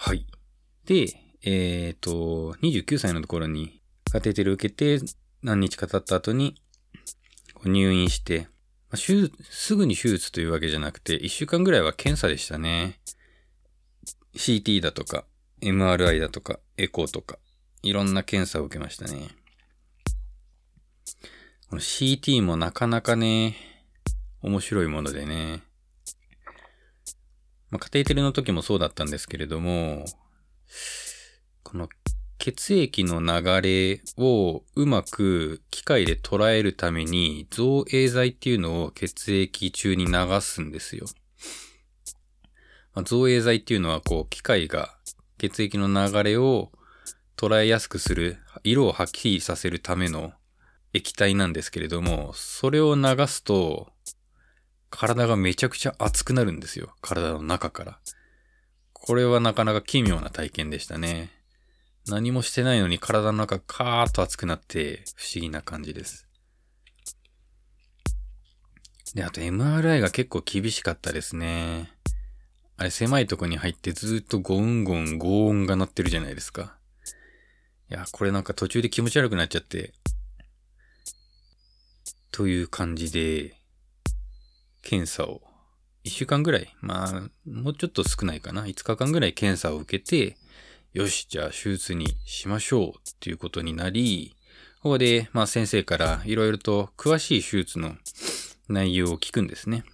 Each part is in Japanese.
はい。で、えっ、と、29歳のところにカテーテル受けて何日か経った後に入院して、まあすぐに手術というわけじゃなくて、1週間ぐらいは検査でしたね。CT だとか、MRI だとか、エコーとか、いろんな検査を受けましたね。CT もなかなかね、面白いものでね。まあ、カテーテルの時もそうだったんですけれども、この血液の流れをうまく機械で捉えるために造影剤っていうのを血液中に流すんですよ。まあ造影剤っていうのはこう機械が血液の流れを捉えやすくする、色をはっきりさせるための液体なんですけれども、それを流すと体がめちゃくちゃ熱くなるんですよ。体の中から。これはなかなか奇妙な体験でしたね。何もしてないのに体の中カーッと熱くなって不思議な感じです。で、あと MRI が結構厳しかったですね。あれ狭いとこに入ってずっとゴンゴンゴーンが鳴ってるじゃないですか。いや、これなんか途中で気持ち悪くなっちゃって。という感じで、検査を、1週間ぐらい、まあ、もうちょっと少ないかな。5日間ぐらい検査を受けて、よし、じゃあ手術にしましょうっていうことになり、ここで、まあ先生からいろいろと詳しい手術の内容を聞くんですね。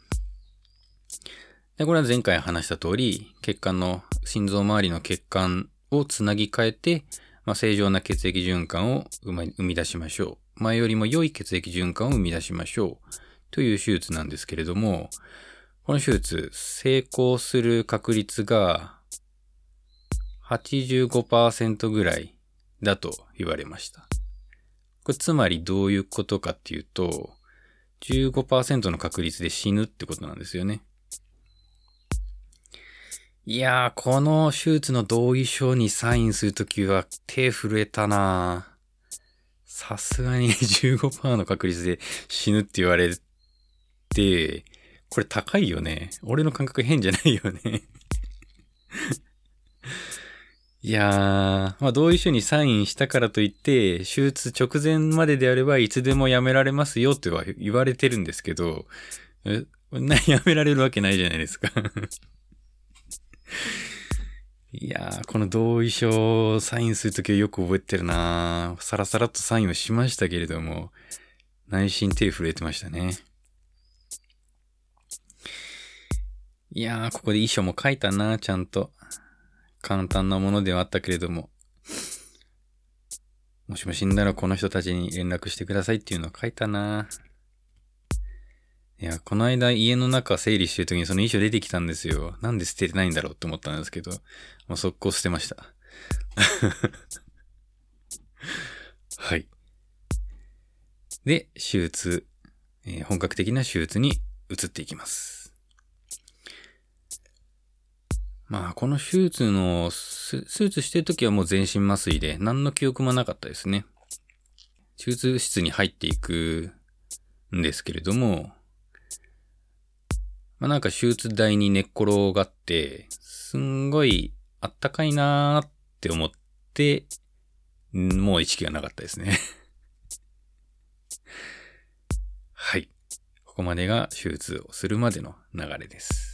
で、これは前回話した通り、血管の、心臓周りの血管をつなぎ替えて、まあ、正常な血液循環を生み出しましょう。前よりも良い血液循環を生み出しましょう。という手術なんですけれども、この手術、成功する確率が85%ぐらいだと言われました。これつまりどういうことかっていうと、15%の確率で死ぬってことなんですよね。いやー、この手術の同意書にサインするときは手震えたなさすがに15%の確率で死ぬって言われて、これ高いよね。俺の感覚変じゃないよね。いやー、まあ同意書にサインしたからといって、手術直前までであればいつでもやめられますよっては言われてるんですけど、な やめられるわけないじゃないですか。いやー、この同意書をサインするときはよく覚えてるなさらさらっとサインをしましたけれども、内心手震えてましたね。いやー、ここで遺書も書いたなちゃんと。簡単なものではあったけれども。もしも死んだらこの人たちに連絡してくださいっていうのを書いたないや、この間家の中整理してる時にその遺書出てきたんですよ。なんで捨ててないんだろうって思ったんですけど、もう速攻捨てました。はい。で、手術、えー本格的な手術に移っていきます。まあ、この手術の、ス手術してる時はもう全身麻酔で何の記憶もなかったですね。手術室に入っていくんですけれども、まあなんか手術台に寝っ転がって、すんごいあったかいなーって思って、もう意識がなかったですね。はい。ここまでが手術をするまでの流れです。